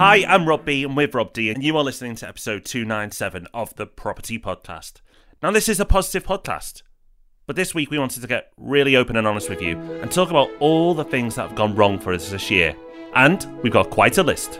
Um, Hi, I'm Rob B, and with Rob D, and you are listening to episode 297 of the Property Podcast. Now, this is a positive podcast, but this week we wanted to get really open and honest with you and talk about all the things that have gone wrong for us this year. And we've got quite a list.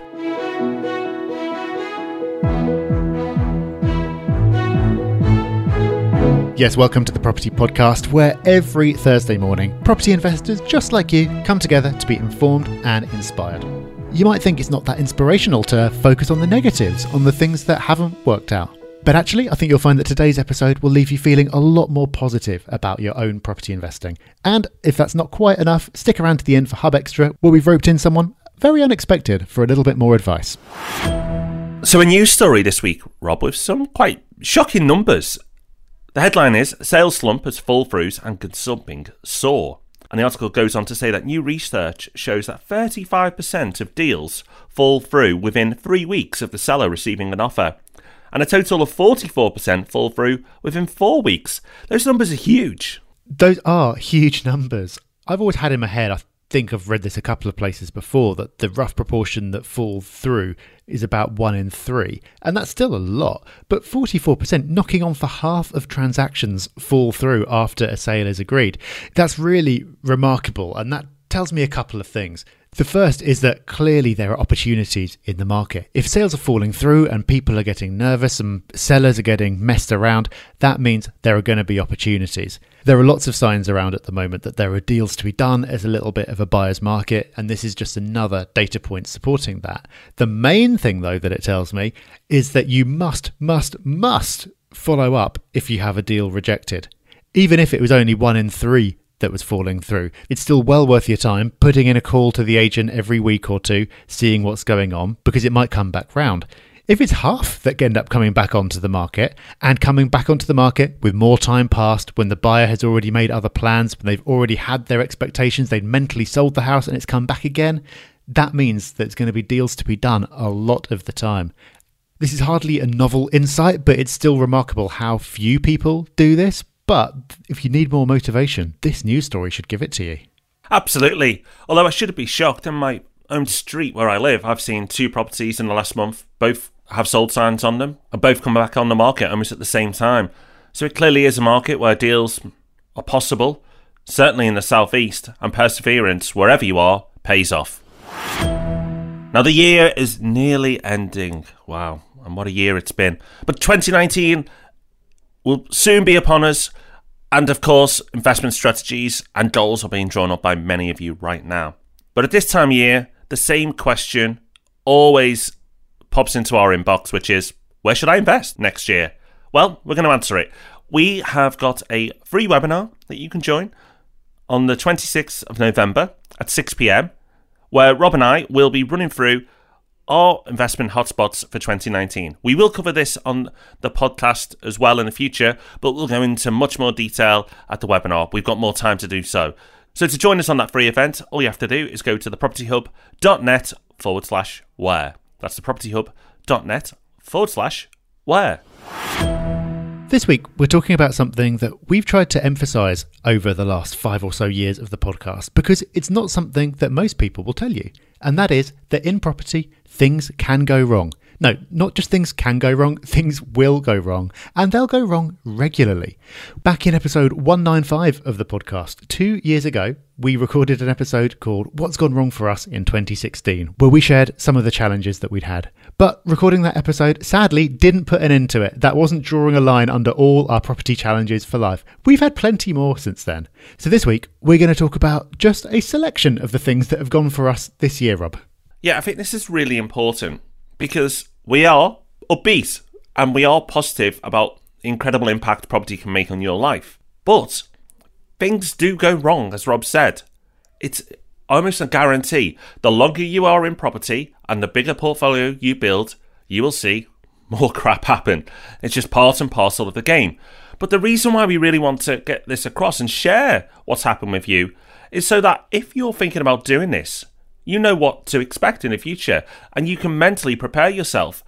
Yes, welcome to the Property Podcast, where every Thursday morning, property investors just like you come together to be informed and inspired. You might think it's not that inspirational to focus on the negatives, on the things that haven't worked out. But actually, I think you'll find that today's episode will leave you feeling a lot more positive about your own property investing. And if that's not quite enough, stick around to the end for Hub Extra, where we've roped in someone very unexpected for a little bit more advice. So, a news story this week, Rob, with some quite shocking numbers. The headline is Sales Slump as Fall Throughs and Gazumping Soar. And the article goes on to say that new research shows that 35% of deals fall through within three weeks of the seller receiving an offer, and a total of 44% fall through within four weeks. Those numbers are huge. Those are huge numbers. I've always had in my head, I think I've read this a couple of places before, that the rough proportion that fall through is about one in three. And that's still a lot. But 44%, knocking on for half of transactions fall through after a sale is agreed. That's really remarkable. And that tells me a couple of things. The first is that clearly there are opportunities in the market. If sales are falling through and people are getting nervous and sellers are getting messed around, that means there are going to be opportunities. There are lots of signs around at the moment that there are deals to be done as a little bit of a buyer's market, and this is just another data point supporting that. The main thing, though, that it tells me is that you must, must, must follow up if you have a deal rejected. Even if it was only one in three that was falling through. It's still well worth your time putting in a call to the agent every week or two, seeing what's going on, because it might come back round. If it's half that end up coming back onto the market and coming back onto the market with more time passed, when the buyer has already made other plans, when they've already had their expectations, they'd mentally sold the house and it's come back again, that means there's going to be deals to be done a lot of the time. This is hardly a novel insight, but it's still remarkable how few people do this. But if you need more motivation, this news story should give it to you. Absolutely. Although I should be shocked in my own street where I live, I've seen two properties in the last month. Both have sold signs on them, and both come back on the market almost at the same time. So it clearly is a market where deals are possible, certainly in the southeast, and perseverance, wherever you are, pays off. Now the year is nearly ending. Wow, and what a year it's been. But 2019 will soon be upon us. And of course, investment strategies and goals are being drawn up by many of you right now. But at this time of year, the same question always pops into our inbox, which is where should I invest next year? Well, we're going to answer it. We have got a free webinar that you can join on the 26th of November at 6 pm, where Rob and I will be running through our investment hotspots for 2019. We will cover this on the podcast as well in the future, but we'll go into much more detail at the webinar. We've got more time to do so. So to join us on that free event, all you have to do is go to thepropertyhub.net forward slash where. That's thepropertyhub.net forward slash where. This week, we're talking about something that we've tried to emphasize over the last five or so years of the podcast because it's not something that most people will tell you. And that is that in property, things can go wrong. No, not just things can go wrong, things will go wrong, and they'll go wrong regularly. Back in episode 195 of the podcast, two years ago, we recorded an episode called What's Gone Wrong for Us in 2016, where we shared some of the challenges that we'd had. But recording that episode sadly didn't put an end to it. That wasn't drawing a line under all our property challenges for life. We've had plenty more since then. So this week, we're going to talk about just a selection of the things that have gone for us this year, Rob. Yeah, I think this is really important because we are upbeat and we are positive about the incredible impact property can make on your life. But things do go wrong, as Rob said. It's almost a guarantee. The longer you are in property and the bigger portfolio you build, you will see more crap happen. It's just part and parcel of the game. But the reason why we really want to get this across and share what's happened with you is so that if you're thinking about doing this, you know what to expect in the future and you can mentally prepare yourself.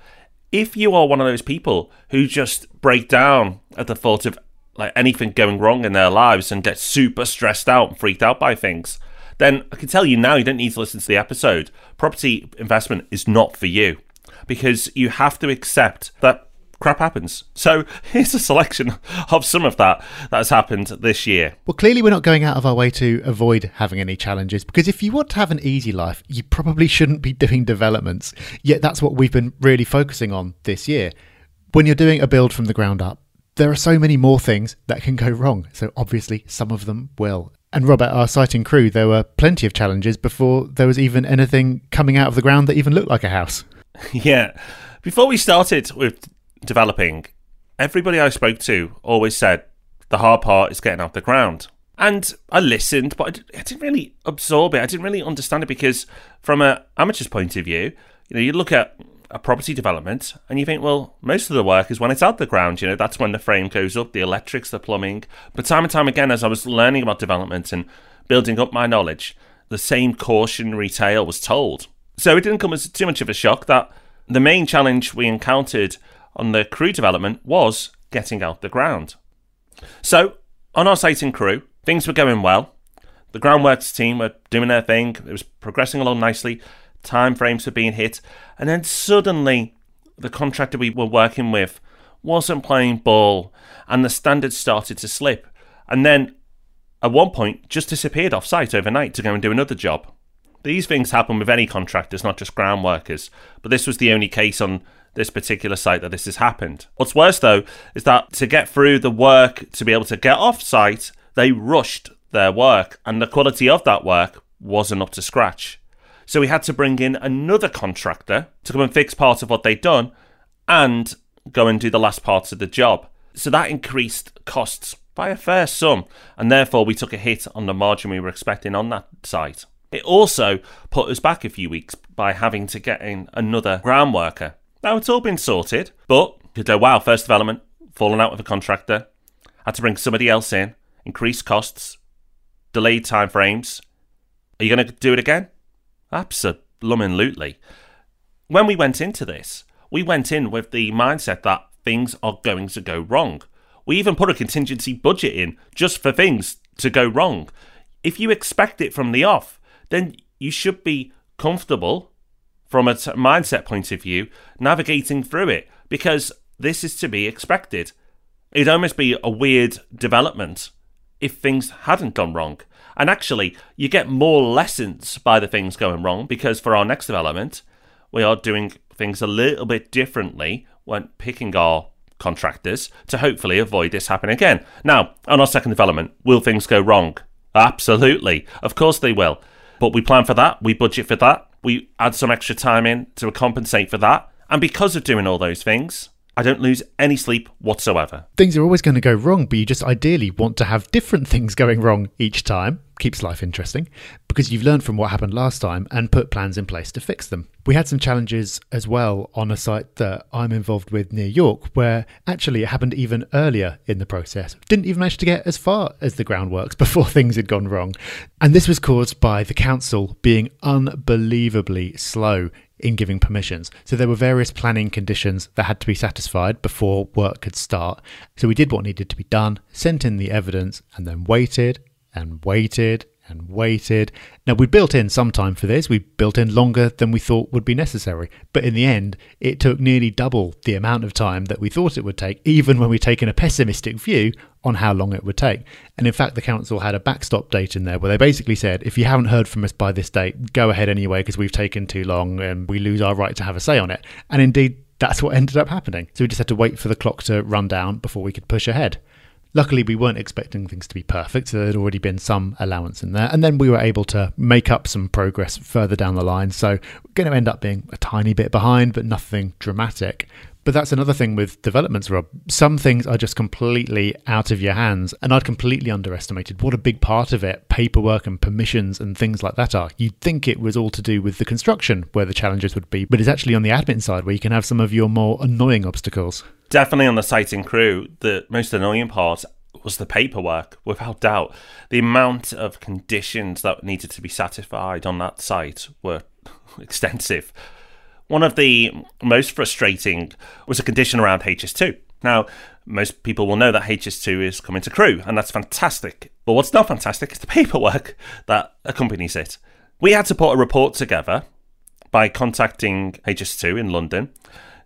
If you are one of those people who just break down at the thought of like anything going wrong in their lives and get super stressed out and freaked out by things, then I can tell you now you don't need to listen to the episode. Property investment is not for you because you have to accept that crap happens. So here's a selection of some of that that has happened this year. Well, clearly, we're not going out of our way to avoid having any challenges because if you want to have an easy life, you probably shouldn't be doing developments. Yet that's what we've been really focusing on this year. When you're doing a build from the ground up, there are so many more things that can go wrong. So obviously, some of them will. And Robert, our siting Crewe, there were plenty of challenges before there was even anything coming out of the ground that even looked like a house. yeah. Before we started with developing, everybody I spoke to always said the hard part is getting off the ground. And I listened, but I didn't really absorb it. I didn't really understand it because, from an amateur's point of view, you know, you look at a property development and you think, well, most of the work is when it's out the ground. You know, that's when the frame goes up, the electrics, the plumbing. But time and time again, as I was learning about development and building up my knowledge, the same cautionary tale was told. So it didn't come as too much of a shock that the main challenge we encountered on the Crewe development was getting out the ground. So, on our siting Crewe, things were going well. The groundworks team were doing their thing, it was progressing along nicely, time frames were being hit, and then suddenly the contractor we were working with wasn't playing ball and the standards started to slip. And then at one point just disappeared off site overnight to go and do another job. These things happen with any contractors, not just ground workers, but this was the only case on this particular site that this has happened. What's worse though is that to get through the work to be able to get off site, they rushed their work and the quality of that work wasn't up to scratch. So we had to bring in another contractor to come and fix part of what they'd done and go and do the last parts of the job. So that increased costs by a fair sum, and therefore we took a hit on the margin we were expecting on that site. It also put us back a few weeks by having to get in another ground worker now it's all been sorted, but you go, wow, first development, fallen out with a contractor, had to bring somebody else in, increased costs, delayed time frames. Are you going to do it again? Absolutely. When we went into this, we went in with the mindset that things are going to go wrong. We even put a contingency budget in just for things to go wrong. If you expect it from the off, then you should be comfortable from a t- mindset point of view, navigating through it because this is to be expected. It'd almost be a weird development if things hadn't gone wrong. And actually, you get more lessons by the things going wrong because for our next development, we are doing things a little bit differently when picking our contractors to hopefully avoid this happening again. Now, on our second development, will things go wrong? Absolutely. Of course they will. But we plan for that, we budget for that, we add some extra time in to compensate for that. And because of doing all those things, I don't lose any sleep whatsoever. Things are always going to go wrong, but you just ideally want to have different things going wrong each time. Keeps life interesting because you've learned from what happened last time and put plans in place to fix them. We had some challenges as well on a site that I'm involved with near York, where actually it happened even earlier in the process. Didn't even manage to get as far as the groundworks before things had gone wrong. And this was caused by the council being unbelievably slow in giving permissions. So there were various planning conditions that had to be satisfied before work could start. So we did what needed to be done, sent in the evidence, and then waited and waited and waited. Now, we built in some time for this. We built in longer than we thought would be necessary. But in the end, it took nearly double the amount of time that we thought it would take, even when we'd taken a pessimistic view on how long it would take. And in fact, the council had a backstop date in there where they basically said, if you haven't heard from us by this date, go ahead anyway because we've taken too long and we lose our right to have a say on it. And indeed, that's what ended up happening. So we just had to wait for the clock to run down before we could push ahead. Luckily, we weren't expecting things to be perfect, so there'd already been some allowance in there. And then we were able to make up some progress further down the line. So we're going to end up being a tiny bit behind, but nothing dramatic. But that's another thing with developments, Rob. Some things are just completely out of your hands, and I'd completely underestimated what a big part of it paperwork and permissions and things like that are. You'd think it was all to do with the construction where the challenges would be, but it's actually on the admin side where you can have some of your more annoying obstacles. Definitely on the site and Crewe, the most annoying part was the paperwork, without doubt. The amount of conditions that needed to be satisfied on that site were extensive. One of the most frustrating was a condition around HS2. Now, most people will know that HS2 is coming to Crewe, and that's fantastic. But what's not fantastic is the paperwork that accompanies it. We had to put a report together by contacting HS2 in London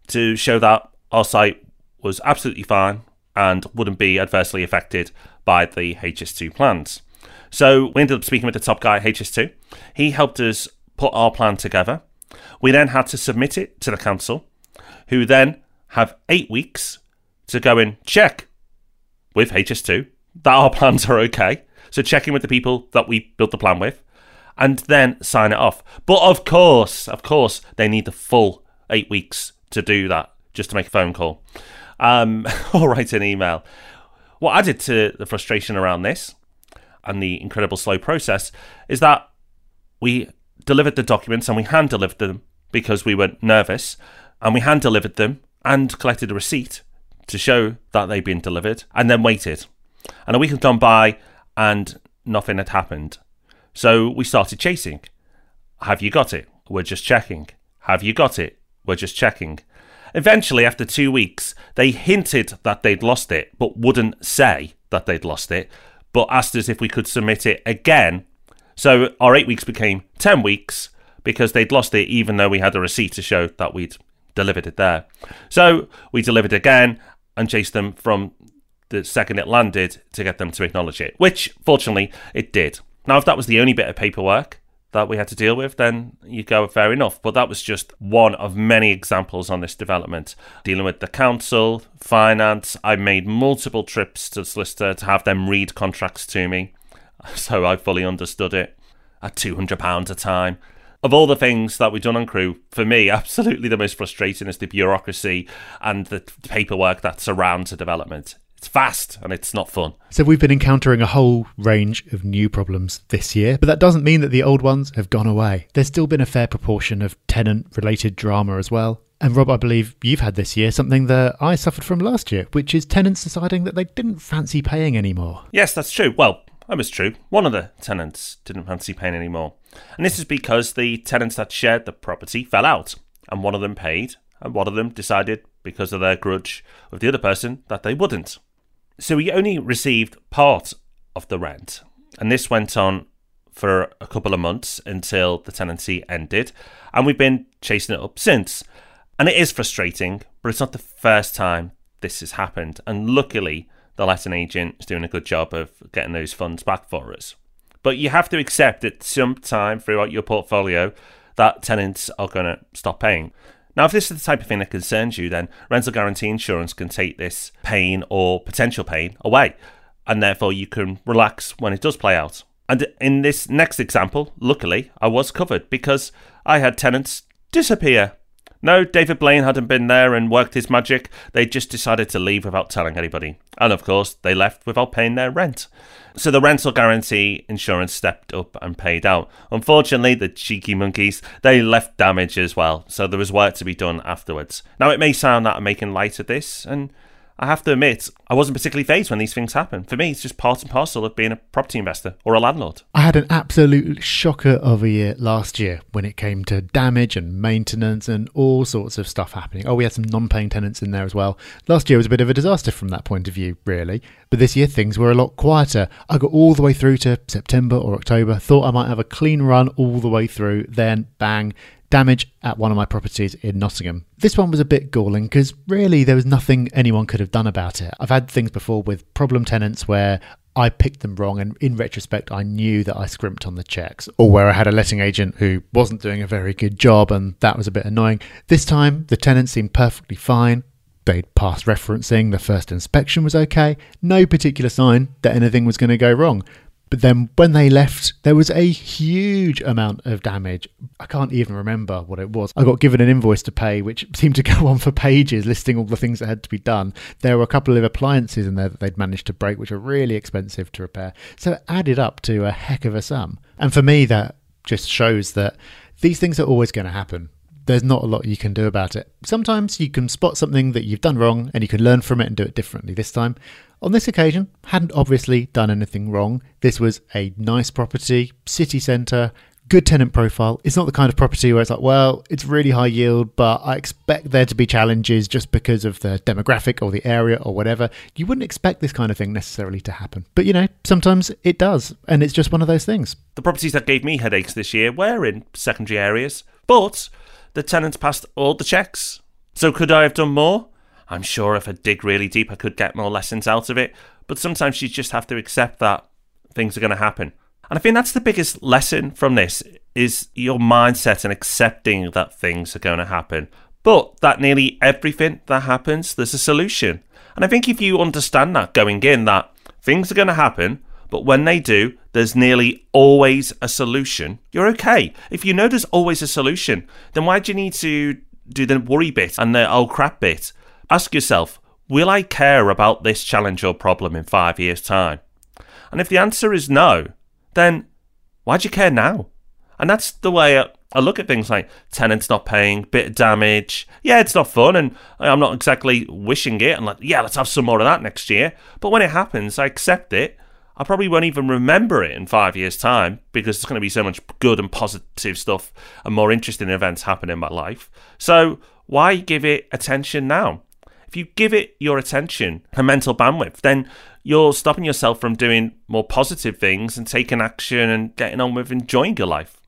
to show that our site was absolutely fine and wouldn't be adversely affected by the HS2 plans. So we ended up speaking with the top guy at HS2. He helped us put our plan together. We then had to submit it to the council, who then have eight weeks to go and check with HS2 that our plans are okay. So checking with the people that we built the plan with, and then sign it off. But of course, of course, they need the full eight weeks to do that, just to make a phone call um, or write an email. What added to the frustration around this and the incredible slow process is that we delivered the documents and we hand delivered them because we were nervous and we hand delivered them and collected a receipt to show that they'd been delivered and then waited. And a week had gone by and nothing had happened. So we started chasing. Have you got it? We're just checking. Have you got it? We're just checking. Eventually, after two weeks, they hinted that they'd lost it, but wouldn't say that they'd lost it, but asked us if we could submit it again. So our eight weeks became 10 weeks because they'd lost it, even though we had a receipt to show that we'd delivered it there. So we delivered again and chased them from the second it landed to get them to acknowledge it, which fortunately it did. Now, if that was the only bit of paperwork that we had to deal with, then you go fair enough. But that was just one of many examples on this development. Dealing with the council, finance, I made multiple trips to the solicitor to have them read contracts to me. So I fully understood it at £200 a time of all the things that we've done on Crewe, for me, absolutely the most frustrating is the bureaucracy and the paperwork that surrounds the development. It's fast and it's not fun. So we've been encountering a whole range of new problems this year, but that doesn't mean that the old ones have gone away. There's still been a fair proportion of tenant related drama as well. And Rob, I believe you've had this year something that I suffered from last year, which is tenants deciding that they didn't fancy paying anymore. Yes, that's true. Well, that was true. One of the tenants didn't fancy paying anymore. And this is because the tenants that shared the property fell out, and one of them paid, and one of them decided, because of their grudge with the other person, that they wouldn't. So we only received part of the rent, and this went on for a couple of months until the tenancy ended, and we've been chasing it up since. And it is frustrating, but it's not the first time this has happened. And luckily, the letting agent is doing a good job of getting those funds back for us. But you have to accept that sometime throughout your portfolio that tenants are going to stop paying. Now, if this is the type of thing that concerns you, then rental guarantee insurance can take this pain or potential pain away, and therefore you can relax when it does play out. And in this next example, luckily, I was covered because I had tenants disappear no, David Blaine hadn't been there and worked his magic. They just decided to leave without telling anybody. And of course, they left without paying their rent. So the rental guarantee insurance stepped up and paid out. Unfortunately, the cheeky monkeys, they left damage as well. So there was work to be done afterwards. Now, it may sound that I'm making light of this, and I have to admit, I wasn't particularly fazed when these things happen. For me, it's just part and parcel of being a property investor or a landlord. I had an absolute shocker of a year last year when it came to damage and maintenance and all sorts of stuff happening. Oh, we had some non paying tenants in there as well. Last year was a bit of a disaster from that point of view, really. But this year things were a lot quieter. I got all the way through to September or October, thought I might have a clean run all the way through, then bang, damage at one of my properties in Nottingham. This one was a bit galling because really there was nothing anyone could have done about it. I've had things before with problem tenants where I picked them wrong, and in retrospect, I knew that I scrimped on the checks, or where I had a letting agent who wasn't doing a very good job, and that was a bit annoying. This time, the tenant seemed perfectly fine. They'd passed referencing, the first inspection was okay, no particular sign that anything was going to go wrong. But then when they left, there was a huge amount of damage. I can't even remember what it was. I got given an invoice to pay, which seemed to go on for pages, listing all the things that had to be done. There were a couple of appliances in there that they'd managed to break, which are really expensive to repair. So it added up to a heck of a sum. And for me, that just shows that these things are always going to happen there's not a lot you can do about it. Sometimes you can spot something that you've done wrong and you can learn from it and do it differently this time. On this occasion, hadn't obviously done anything wrong. This was a nice property, city centre, good tenant profile. It's not the kind of property where it's like, well, it's really high yield, but I expect there to be challenges just because of the demographic or the area or whatever. You wouldn't expect this kind of thing necessarily to happen. But you know, sometimes it does, and it's just one of those things. The properties that gave me headaches this year were in secondary areas, but the tenants passed all the checks. So could I have done more? I'm sure if I dig really deep, I could get more lessons out of it. But sometimes you just have to accept that things are going to happen. And I think that's the biggest lesson from this is your mindset and accepting that things are going to happen. But that nearly everything that happens, there's a solution. And I think if you understand that going in, that things are going to happen, but when they do, there's nearly always a solution, you're okay. If you know there's always a solution, then why do you need to do the worry bit and the oh crap bit? Ask yourself, will I care about this challenge or problem in five years' time? And if the answer is no, then why do you care now? And that's the way I, look at things like tenants not paying, bit of damage. Yeah, it's not fun, and I'm not exactly wishing it. And like, yeah, let's have some more of that next year. But when it happens, I accept it. I probably won't even remember it in five years' time because there's going to be so much good and positive stuff and more interesting events happening in my life. So why give it attention now? If you give it your attention and mental bandwidth, then you're stopping yourself from doing more positive things and taking action and getting on with enjoying your life.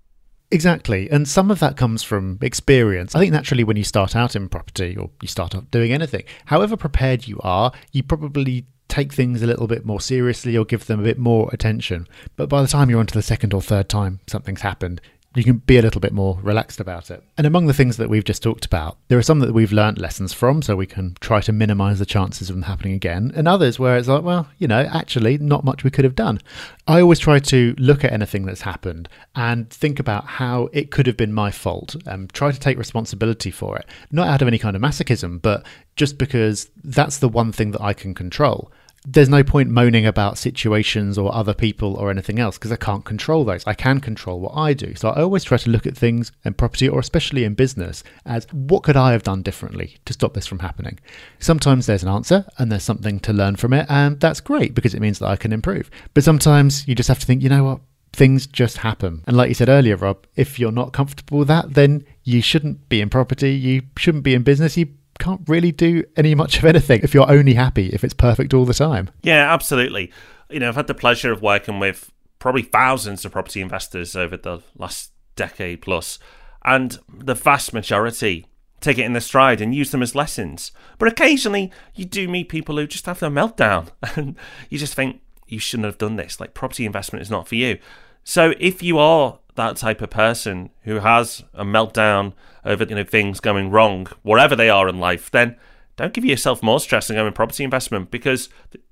Exactly. And some of that comes from experience. I think naturally, when you start out in property or you start doing anything, however prepared you are, you probably take things a little bit more seriously or give them a bit more attention. But by the time you're onto the second or third time something's happened, you can be a little bit more relaxed about it. And among the things that we've just talked about, there are some that we've learnt lessons from, so we can try to minimize the chances of them happening again, and others where it's like, well, you know, actually, not much we could have done. I always try to look at anything that's happened and think about how it could have been my fault and try to take responsibility for it. Not out of any kind of masochism, but just because that's the one thing that I can control there's no point moaning about situations or other people or anything else because I can't control those. I can control what I do. So I always try to look at things in property or especially in business as what could I have done differently to stop this from happening? Sometimes there's an answer and there's something to learn from it, and that's great because it means that I can improve. But sometimes you just have to think, you know what? Things just happen. And like you said earlier, Rob, if you're not comfortable with that, then you shouldn't be in property, you shouldn't be in business, you can't really do any much of anything if you're only happy if it's perfect all the time. Yeah, absolutely. You know, I've had the pleasure of working with probably thousands of property investors over the last decade plus, and the vast majority take it in their stride and use them as lessons. But occasionally, you do meet people who just have their meltdown, and you just think you shouldn't have done this. Like property investment is not for you. So if you are that type of person who has a meltdown over you know things going wrong, wherever they are in life, then don't give yourself more stress than going property investment because,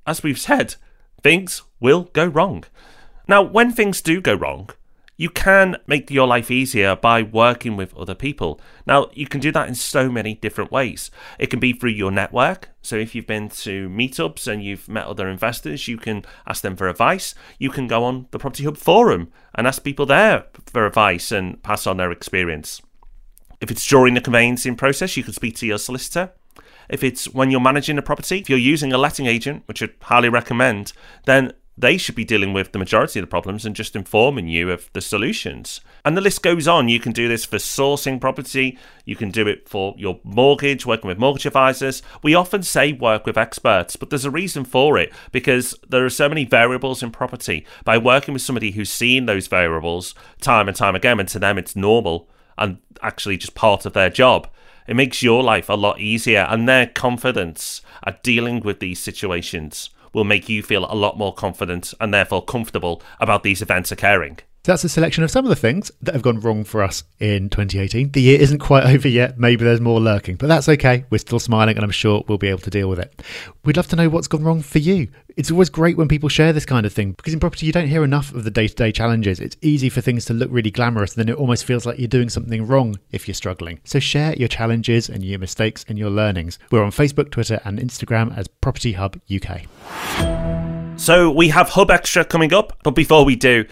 as we've said, things will go wrong. Now, when things do go wrong, you can make your life easier by working with other people. Now, you can do that in so many different ways. It can be through your network. So, if you've been to meetups and you've met other investors, you can ask them for advice. You can go on the Property Hub forum and ask people there for advice and pass on their experience. If it's during the conveyancing process, you can speak to your solicitor. If it's when you're managing a property, if you're using a letting agent, which I'd highly recommend, then they should be dealing with the majority of the problems and just informing you of the solutions. And the list goes on. You can do this for sourcing property, you can do it for your mortgage, working with mortgage advisors. We often say work with experts, but there's a reason for it because there are so many variables in property. By working with somebody who's seen those variables time and time again, and to them it's normal and actually just part of their job, it makes your life a lot easier and their confidence at dealing with these situations will make you feel a lot more confident and therefore comfortable about these events occurring. That's a selection of some of the things that have gone wrong for us in 2018. The year isn't quite over yet. Maybe there's more lurking, but that's okay. We're still smiling and I'm sure we'll be able to deal with it. We'd love to know what's gone wrong for you. It's always great when people share this kind of thing because in property you don't hear enough of the day to day challenges. It's easy for things to look really glamorous, and then it almost feels like you're doing something wrong if you're struggling. So share your challenges and your mistakes and your learnings. We're on Facebook, Twitter, and Instagram as Property Hub UK. So we have Hub Extra coming up, but before we do,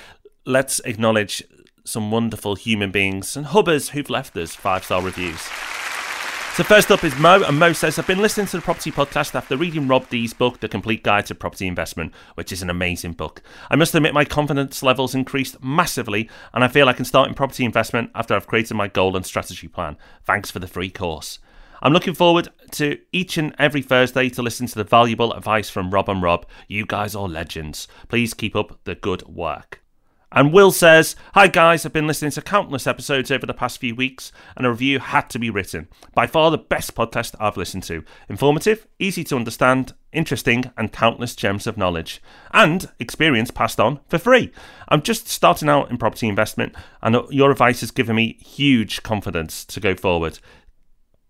let's acknowledge some wonderful human beings and hubbers who've left us five star reviews. So first up is Mo, and Mo says, I've been listening to the property podcast after reading Rob D's book, The Complete Guide to Property Investment, which is an amazing book. I must admit my confidence levels increased massively, and I feel I can start in property investment after I've created my goal and strategy plan. Thanks for the free course. I'm looking forward to each and every Thursday to listen to the valuable advice from Rob and Rob. You guys are legends. Please keep up the good work. And Will says, Hi guys, I've been listening to countless episodes over the past few weeks, and a review had to be written. By far the best podcast I've listened to. Informative, easy to understand, interesting, and countless gems of knowledge. And experience passed on for free. I'm just starting out in property investment, and your advice has given me huge confidence to go forward.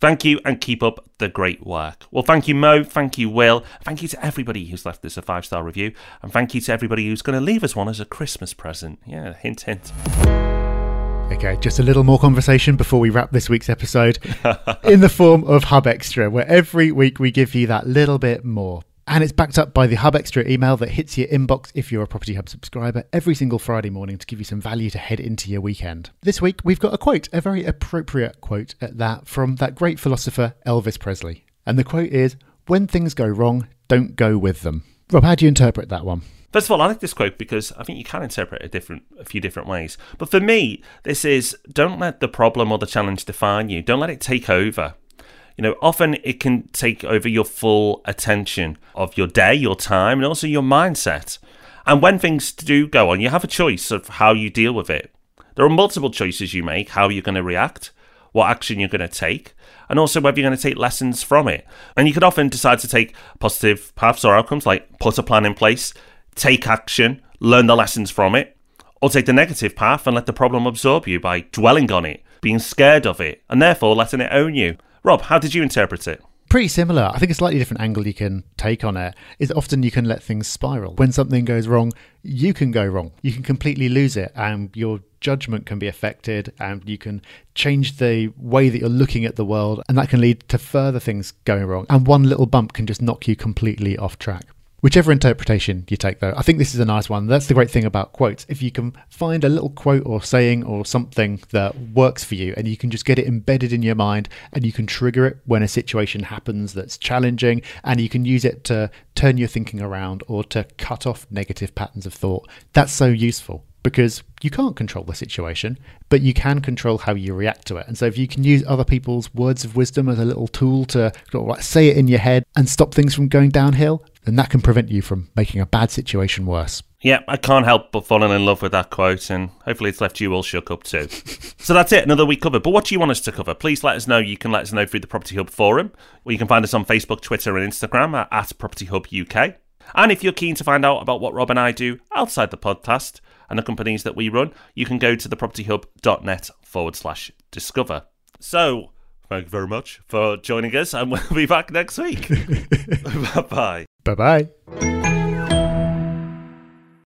Thank you and keep up the great work. Well, thank you, Mo. Thank you, Will. Thank you to everybody who's left us a five star review. And thank you to everybody who's going to leave us one as a Christmas present. Yeah, hint, hint. Okay, just a little more conversation before we wrap this week's episode in the form of Hub Extra, where every week we give you that little bit more. And it's backed up by the Hub Extra email that hits your inbox if you're a Property Hub subscriber every single Friday morning to give you some value to head into your weekend. This week, we've got a quote, a very appropriate quote at that, from that great philosopher Elvis Presley. And the quote is When things go wrong, don't go with them. Rob, how do you interpret that one? First of all, I like this quote because I think you can interpret it a different, a few different ways. But for me, this is don't let the problem or the challenge define you. Don't let it take over you know, often it can take over your full attention of your day, your time, and also your mindset. And when things do go on, you have a choice of how you deal with it. There are multiple choices you make how you're going to react, what action you're going to take, and also whether you're going to take lessons from it. And you could often decide to take positive paths or outcomes, like put a plan in place, take action, learn the lessons from it, or take the negative path and let the problem absorb you by dwelling on it, being scared of it, and therefore letting it own you. Rob, how did you interpret it? Pretty similar. I think a slightly different angle you can take on it is often you can let things spiral. When something goes wrong, you can go wrong. You can completely lose it, and your judgment can be affected, and you can change the way that you're looking at the world, and that can lead to further things going wrong. And one little bump can just knock you completely off track. Whichever interpretation you take, though, I think this is a nice one. That's the great thing about quotes. If you can find a little quote or saying or something that works for you and you can just get it embedded in your mind and you can trigger it when a situation happens that's challenging and you can use it to turn your thinking around or to cut off negative patterns of thought, that's so useful because you can't control the situation, but you can control how you react to it. And so, if you can use other people's words of wisdom as a little tool to say it in your head and stop things from going downhill, then that can prevent you from making a bad situation worse. Yeah, I can't help but falling in love with that quote, and hopefully it's left you all shook up too. so that's it, another week covered. But what do you want us to cover? Please let us know. You can let us know through the Property Hub forum, or you can find us on Facebook, Twitter, and Instagram at, at Property Hub UK. And if you're keen to find out about what Rob and I do outside the podcast and the companies that we run, you can go to thepropertyhub.net forward slash discover. So, thank you very much for joining us, and we'll be back next week. bye bye. Bye bye.